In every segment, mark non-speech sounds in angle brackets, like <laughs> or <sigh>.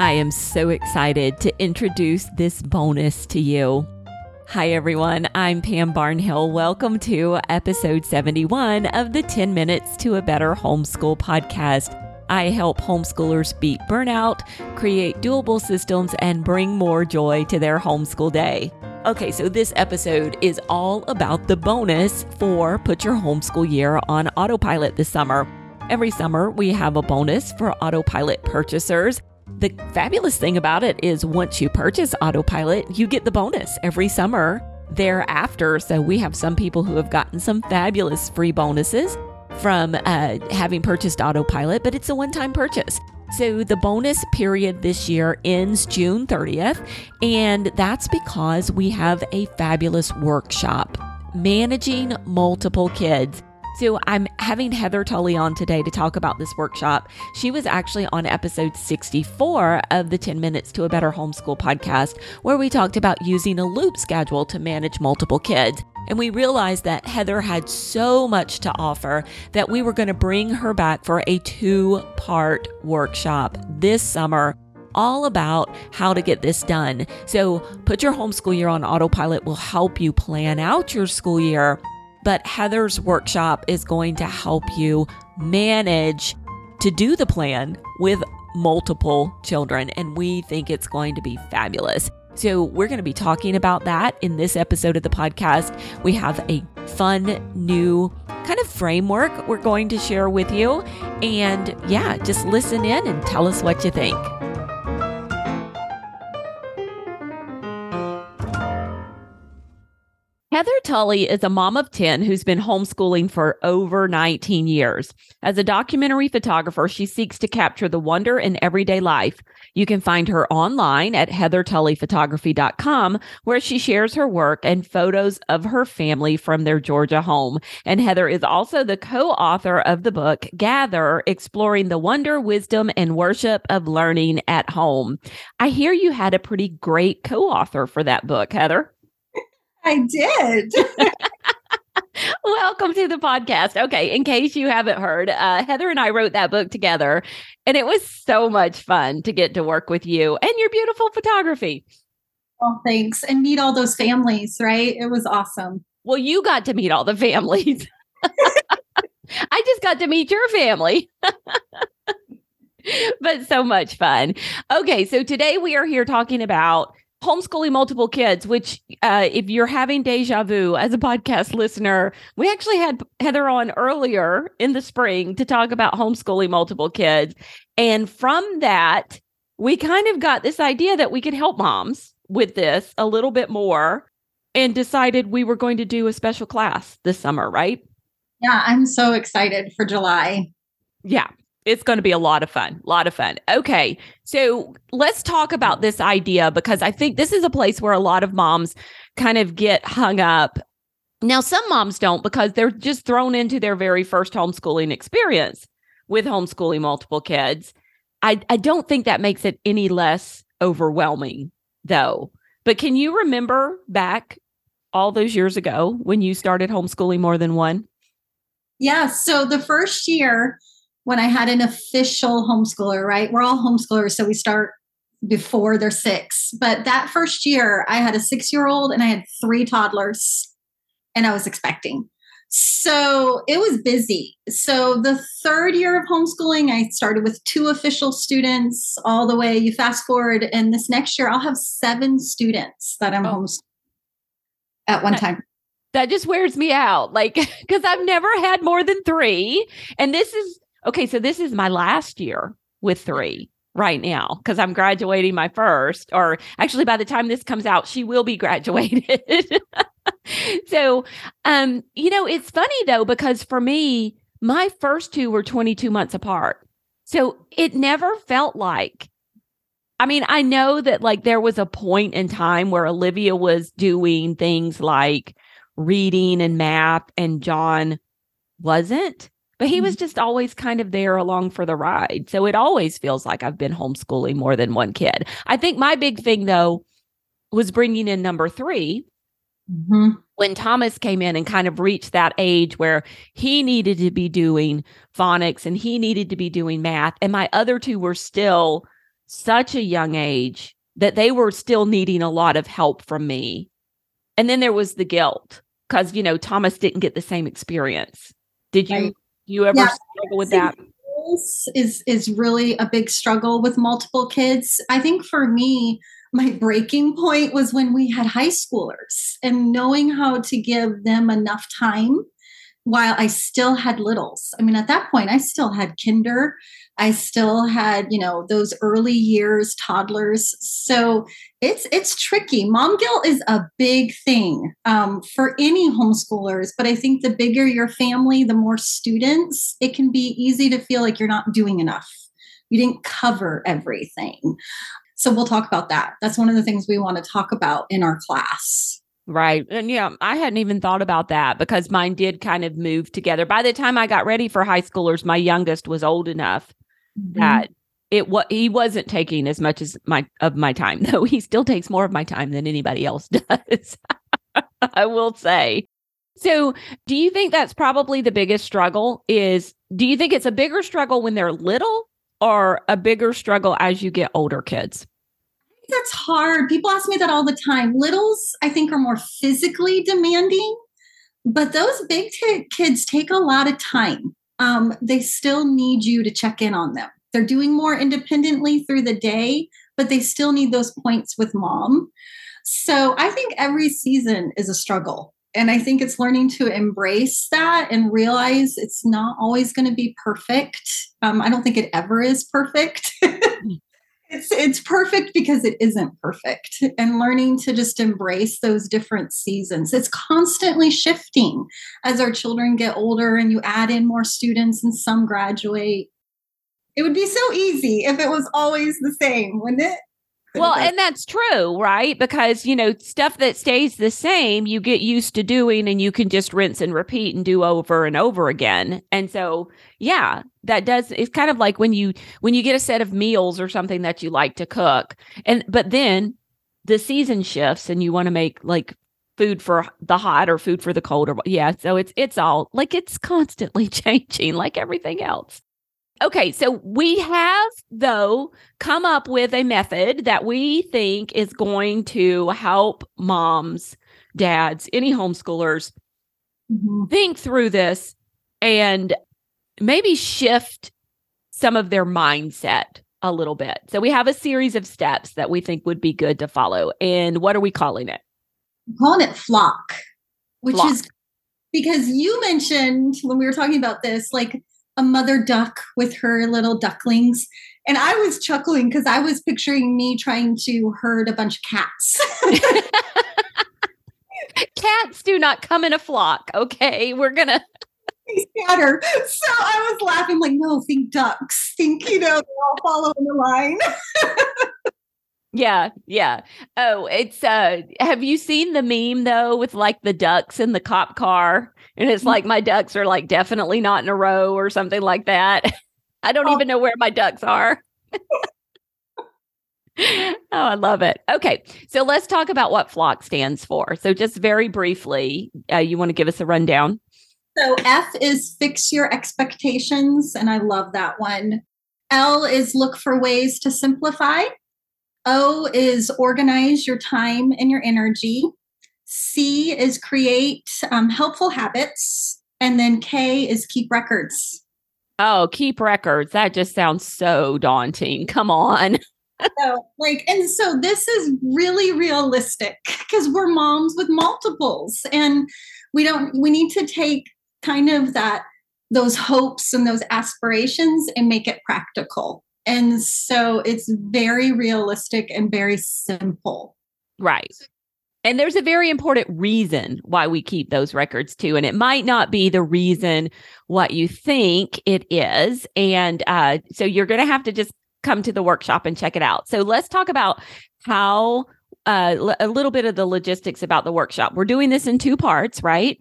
I am so excited to introduce this bonus to you. Hi, everyone. I'm Pam Barnhill. Welcome to episode 71 of the 10 Minutes to a Better Homeschool podcast. I help homeschoolers beat burnout, create doable systems, and bring more joy to their homeschool day. Okay, so this episode is all about the bonus for Put Your Homeschool Year on Autopilot this summer. Every summer, we have a bonus for autopilot purchasers. The fabulous thing about it is once you purchase autopilot, you get the bonus every summer thereafter. So we have some people who have gotten some fabulous free bonuses from uh, having purchased autopilot, but it's a one time purchase. So the bonus period this year ends June 30th, and that's because we have a fabulous workshop managing multiple kids. So I'm having Heather Tully on today to talk about this workshop. She was actually on episode 64 of the 10 Minutes to a Better Homeschool podcast, where we talked about using a loop schedule to manage multiple kids. And we realized that Heather had so much to offer that we were going to bring her back for a two part workshop this summer all about how to get this done. So, put your homeschool year on autopilot will help you plan out your school year but Heather's workshop is going to help you manage to do the plan with multiple children. And we think it's going to be fabulous. So, we're going to be talking about that in this episode of the podcast. We have a fun new kind of framework we're going to share with you. And yeah, just listen in and tell us what you think. Heather Tully is a mom of 10 who's been homeschooling for over 19 years. As a documentary photographer, she seeks to capture the wonder in everyday life. You can find her online at heathertullyphotography.com, where she shares her work and photos of her family from their Georgia home. And Heather is also the co author of the book Gather Exploring the Wonder, Wisdom, and Worship of Learning at Home. I hear you had a pretty great co author for that book, Heather. I did. <laughs> Welcome to the podcast. Okay, in case you haven't heard, uh, Heather and I wrote that book together, and it was so much fun to get to work with you and your beautiful photography. Oh, thanks. And meet all those families, right? It was awesome. Well, you got to meet all the families. <laughs> I just got to meet your family. <laughs> but so much fun. Okay, so today we are here talking about homeschooling multiple kids, which, uh, if you're having deja vu as a podcast listener, we actually had Heather on earlier in the spring to talk about homeschooling multiple kids. And from that, we kind of got this idea that we could help moms with this a little bit more and decided we were going to do a special class this summer, right? Yeah, I'm so excited for July. Yeah it's going to be a lot of fun. A lot of fun. Okay. So let's talk about this idea because I think this is a place where a lot of moms kind of get hung up. Now, some moms don't because they're just thrown into their very first homeschooling experience with homeschooling multiple kids. I, I don't think that makes it any less overwhelming, though. But can you remember back all those years ago when you started homeschooling more than one? Yeah. So the first year, when I had an official homeschooler, right? We're all homeschoolers, so we start before they're six. But that first year, I had a six year old and I had three toddlers, and I was expecting. So it was busy. So the third year of homeschooling, I started with two official students all the way. You fast forward, and this next year, I'll have seven students that I'm oh. homeschooling at one time that just wears me out like <laughs> because i've never had more than three and this is okay, so this is my last year with three right now because I'm graduating my first, or actually, by the time this comes out, she will be <laughs> graduated. <laughs> so, um, you know, it's funny though, because for me, my first two were 22 months apart. So it never felt like, I mean, I know that like there was a point in time where Olivia was doing things like reading and math, and John wasn't but he was mm-hmm. just always kind of there along for the ride. So it always feels like I've been homeschooling more than one kid. I think my big thing, though, was bringing in number 3 mm-hmm. When Thomas came in and kind of reached that age where he needed to be doing phonics and he needed to be doing math, and my other two were still such a young age that they were still needing a lot of help from me. And then there was the guilt because, you know, Thomas didn't get the same experience. Did you, right. You ever yeah. struggle with that? Is is really a big struggle with multiple kids. I think for me, my breaking point was when we had high schoolers and knowing how to give them enough time while I still had littles. I mean, at that point, I still had kinder. I still had, you know, those early years toddlers. So it's it's tricky. Mom guilt is a big thing um, for any homeschoolers, but I think the bigger your family, the more students, it can be easy to feel like you're not doing enough. You didn't cover everything. So we'll talk about that. That's one of the things we want to talk about in our class. Right. And yeah, I hadn't even thought about that because mine did kind of move together. By the time I got ready for high schoolers, my youngest was old enough mm-hmm. that it was he wasn't taking as much as my of my time, <laughs> though he still takes more of my time than anybody else <laughs> does. I will say. So, do you think that's probably the biggest struggle is do you think it's a bigger struggle when they're little or a bigger struggle as you get older kids? That's hard. People ask me that all the time. Littles, I think, are more physically demanding, but those big t- kids take a lot of time. Um, they still need you to check in on them. They're doing more independently through the day, but they still need those points with mom. So I think every season is a struggle. And I think it's learning to embrace that and realize it's not always going to be perfect. Um, I don't think it ever is perfect. <laughs> it's it's perfect because it isn't perfect and learning to just embrace those different seasons. It's constantly shifting as our children get older and you add in more students and some graduate. It would be so easy if it was always the same wouldn't it well, and that's true, right? Because, you know, stuff that stays the same, you get used to doing and you can just rinse and repeat and do over and over again. And so, yeah, that does it's kind of like when you when you get a set of meals or something that you like to cook. And but then the season shifts and you want to make like food for the hot or food for the cold or yeah, so it's it's all like it's constantly <laughs> changing like everything else. Okay, so we have, though, come up with a method that we think is going to help moms, dads, any homeschoolers mm-hmm. think through this and maybe shift some of their mindset a little bit. So we have a series of steps that we think would be good to follow. And what are we calling it? I'm calling it flock, which flock. is because you mentioned when we were talking about this, like a mother duck with her little ducklings. And I was chuckling because I was picturing me trying to herd a bunch of cats. <laughs> cats do not come in a flock. Okay. We're going to scatter. So I was laughing, like, no, think ducks. Think, you know, they're all following the line. <laughs> Yeah, yeah. Oh, it's uh have you seen the meme though with like the ducks in the cop car? And it's like my ducks are like definitely not in a row or something like that. <laughs> I don't oh. even know where my ducks are. <laughs> oh, I love it. Okay, so let's talk about what flock stands for. So, just very briefly, uh, you want to give us a rundown? So, F is fix your expectations, and I love that one. L is look for ways to simplify. O is organize your time and your energy. C is create um, helpful habits. And then K is keep records. Oh, keep records. That just sounds so daunting. Come on. <laughs> so, like, and so this is really realistic because we're moms with multiples and we don't, we need to take kind of that, those hopes and those aspirations and make it practical. And so it's very realistic and very simple. Right. And there's a very important reason why we keep those records too. And it might not be the reason what you think it is. And uh, so you're going to have to just come to the workshop and check it out. So let's talk about how uh, a little bit of the logistics about the workshop. We're doing this in two parts, right?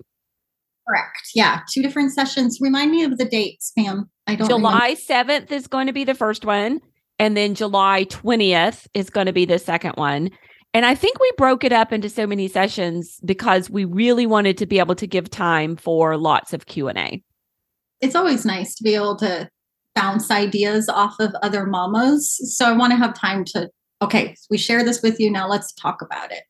Correct. Yeah. Two different sessions. Remind me of the dates, Pam. I don't July remember. 7th is going to be the first one. And then July 20th is going to be the second one. And I think we broke it up into so many sessions because we really wanted to be able to give time for lots of Q&A. It's always nice to be able to bounce ideas off of other mamas. So I want to have time to, okay, we share this with you. Now let's talk about it.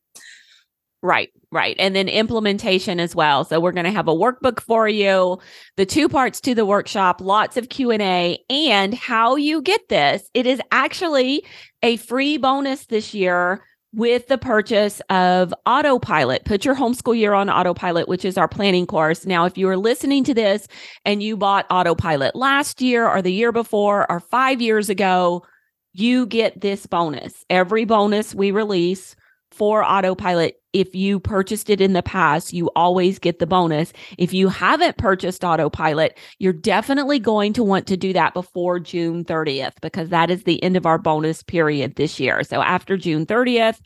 Right, right. And then implementation as well. So we're going to have a workbook for you, the two parts to the workshop, lots of Q&A and how you get this. It is actually a free bonus this year with the purchase of Autopilot. Put your homeschool year on Autopilot, which is our planning course. Now, if you are listening to this and you bought Autopilot last year or the year before or 5 years ago, you get this bonus. Every bonus we release for autopilot if you purchased it in the past you always get the bonus. If you haven't purchased autopilot you're definitely going to want to do that before june 30th because that is the end of our bonus period this year. So after june 30th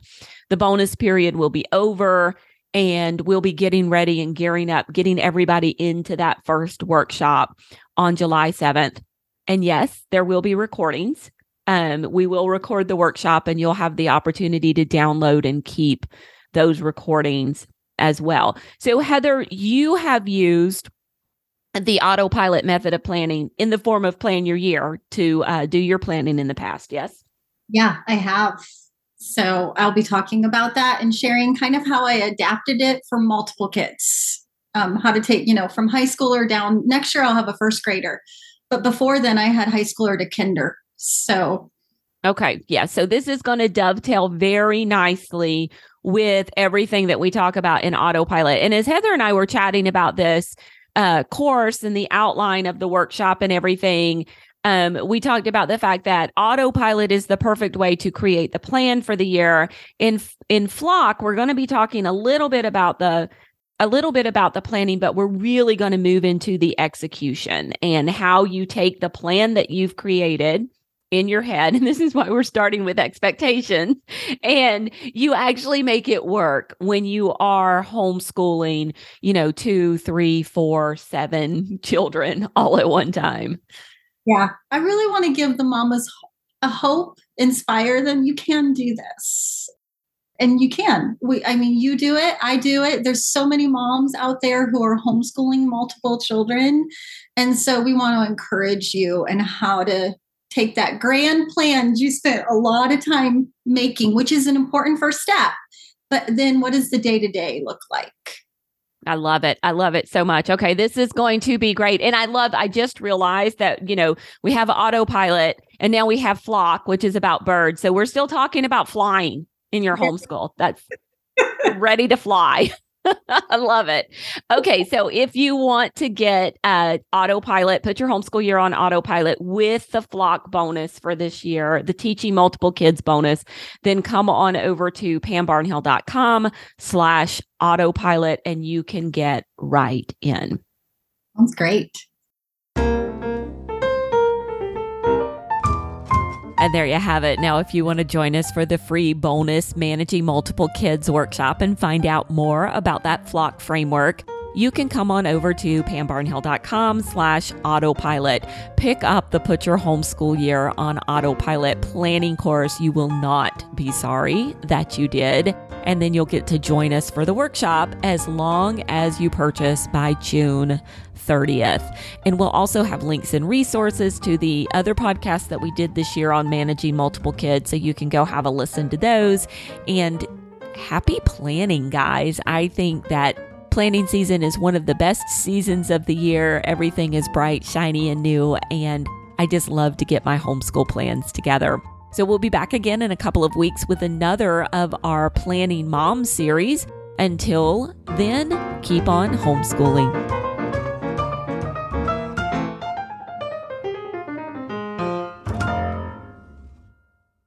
the bonus period will be over and we'll be getting ready and gearing up getting everybody into that first workshop on july 7th and yes there will be recordings um, we will record the workshop and you'll have the opportunity to download and keep those recordings as well. So, Heather, you have used the autopilot method of planning in the form of plan your year to uh, do your planning in the past. Yes. Yeah, I have. So I'll be talking about that and sharing kind of how I adapted it for multiple kids. Um, how to take, you know, from high schooler down. Next year, I'll have a first grader. But before then, I had high schooler to kinder. So, okay. Yeah. So, this is going to dovetail very nicely with everything that we talk about in autopilot. And as Heather and I were chatting about this uh, course and the outline of the workshop and everything, um, we talked about the fact that autopilot is the perfect way to create the plan for the year. In in Flock, we're going to be talking a little bit about the a little bit about the planning, but we're really going to move into the execution and how you take the plan that you've created in your head. <laughs> And this is why we're starting with expectations. And you actually make it work when you are homeschooling, you know, two, three, four, seven <laughs> children all at one time. Yeah. I really want to give the mamas a hope, inspire them. You can do this. And you can. We, I mean, you do it. I do it. There's so many moms out there who are homeschooling multiple children. And so we want to encourage you and how to take that grand plan you spent a lot of time making, which is an important first step. But then what does the day to day look like? I love it. I love it so much. Okay, this is going to be great. And I love, I just realized that, you know, we have autopilot and now we have flock, which is about birds. So we're still talking about flying in your homeschool. That's ready to fly. <laughs> <laughs> I love it. Okay, so if you want to get uh, autopilot, put your homeschool year on autopilot with the flock bonus for this year, the teaching multiple kids bonus, then come on over to pambarnhill.com slash autopilot and you can get right in. Sounds great. And there you have it. Now, if you want to join us for the free bonus Managing Multiple Kids workshop and find out more about that flock framework, you can come on over to pambarnhill.com slash autopilot. Pick up the Put Your Homeschool Year on Autopilot planning course. You will not be sorry that you did. And then you'll get to join us for the workshop as long as you purchase by June 30th. And we'll also have links and resources to the other podcasts that we did this year on managing multiple kids. So you can go have a listen to those. And happy planning, guys. I think that planning season is one of the best seasons of the year. Everything is bright, shiny, and new. And I just love to get my homeschool plans together. So we'll be back again in a couple of weeks with another of our Planning Mom series. Until then, keep on homeschooling.